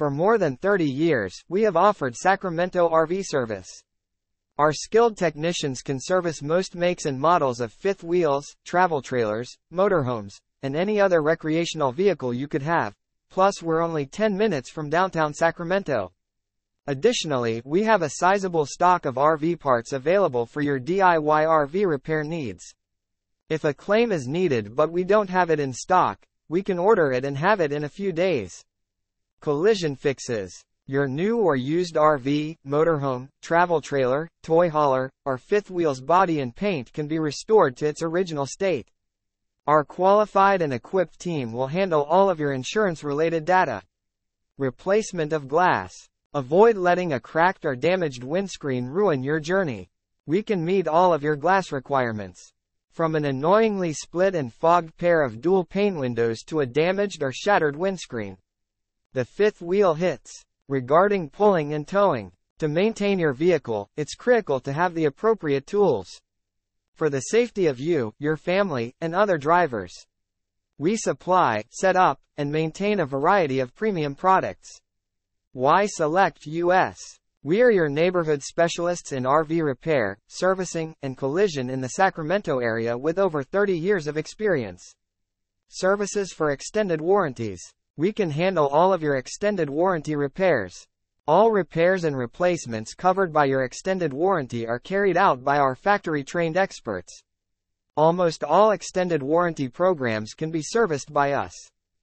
For more than 30 years, we have offered Sacramento RV service. Our skilled technicians can service most makes and models of fifth wheels, travel trailers, motorhomes, and any other recreational vehicle you could have. Plus, we're only 10 minutes from downtown Sacramento. Additionally, we have a sizable stock of RV parts available for your DIY RV repair needs. If a claim is needed but we don't have it in stock, we can order it and have it in a few days. Collision fixes. Your new or used RV, motorhome, travel trailer, toy hauler, or fifth wheel's body and paint can be restored to its original state. Our qualified and equipped team will handle all of your insurance related data. Replacement of glass. Avoid letting a cracked or damaged windscreen ruin your journey. We can meet all of your glass requirements. From an annoyingly split and fogged pair of dual pane windows to a damaged or shattered windscreen. The fifth wheel hitches. Regarding pulling and towing. To maintain your vehicle, it's critical to have the appropriate tools. For the safety of you, your family, and other drivers. We supply, set up, and maintain a variety of premium products. Why select US? We are your neighborhood specialists in RV repair, servicing, and collision in the Sacramento area with over 30 years of experience. Services for extended warranties. We can handle all of your extended warranty repairs. All repairs and replacements covered by your extended warranty are carried out by our factory trained experts. Almost all extended warranty programs can be serviced by us.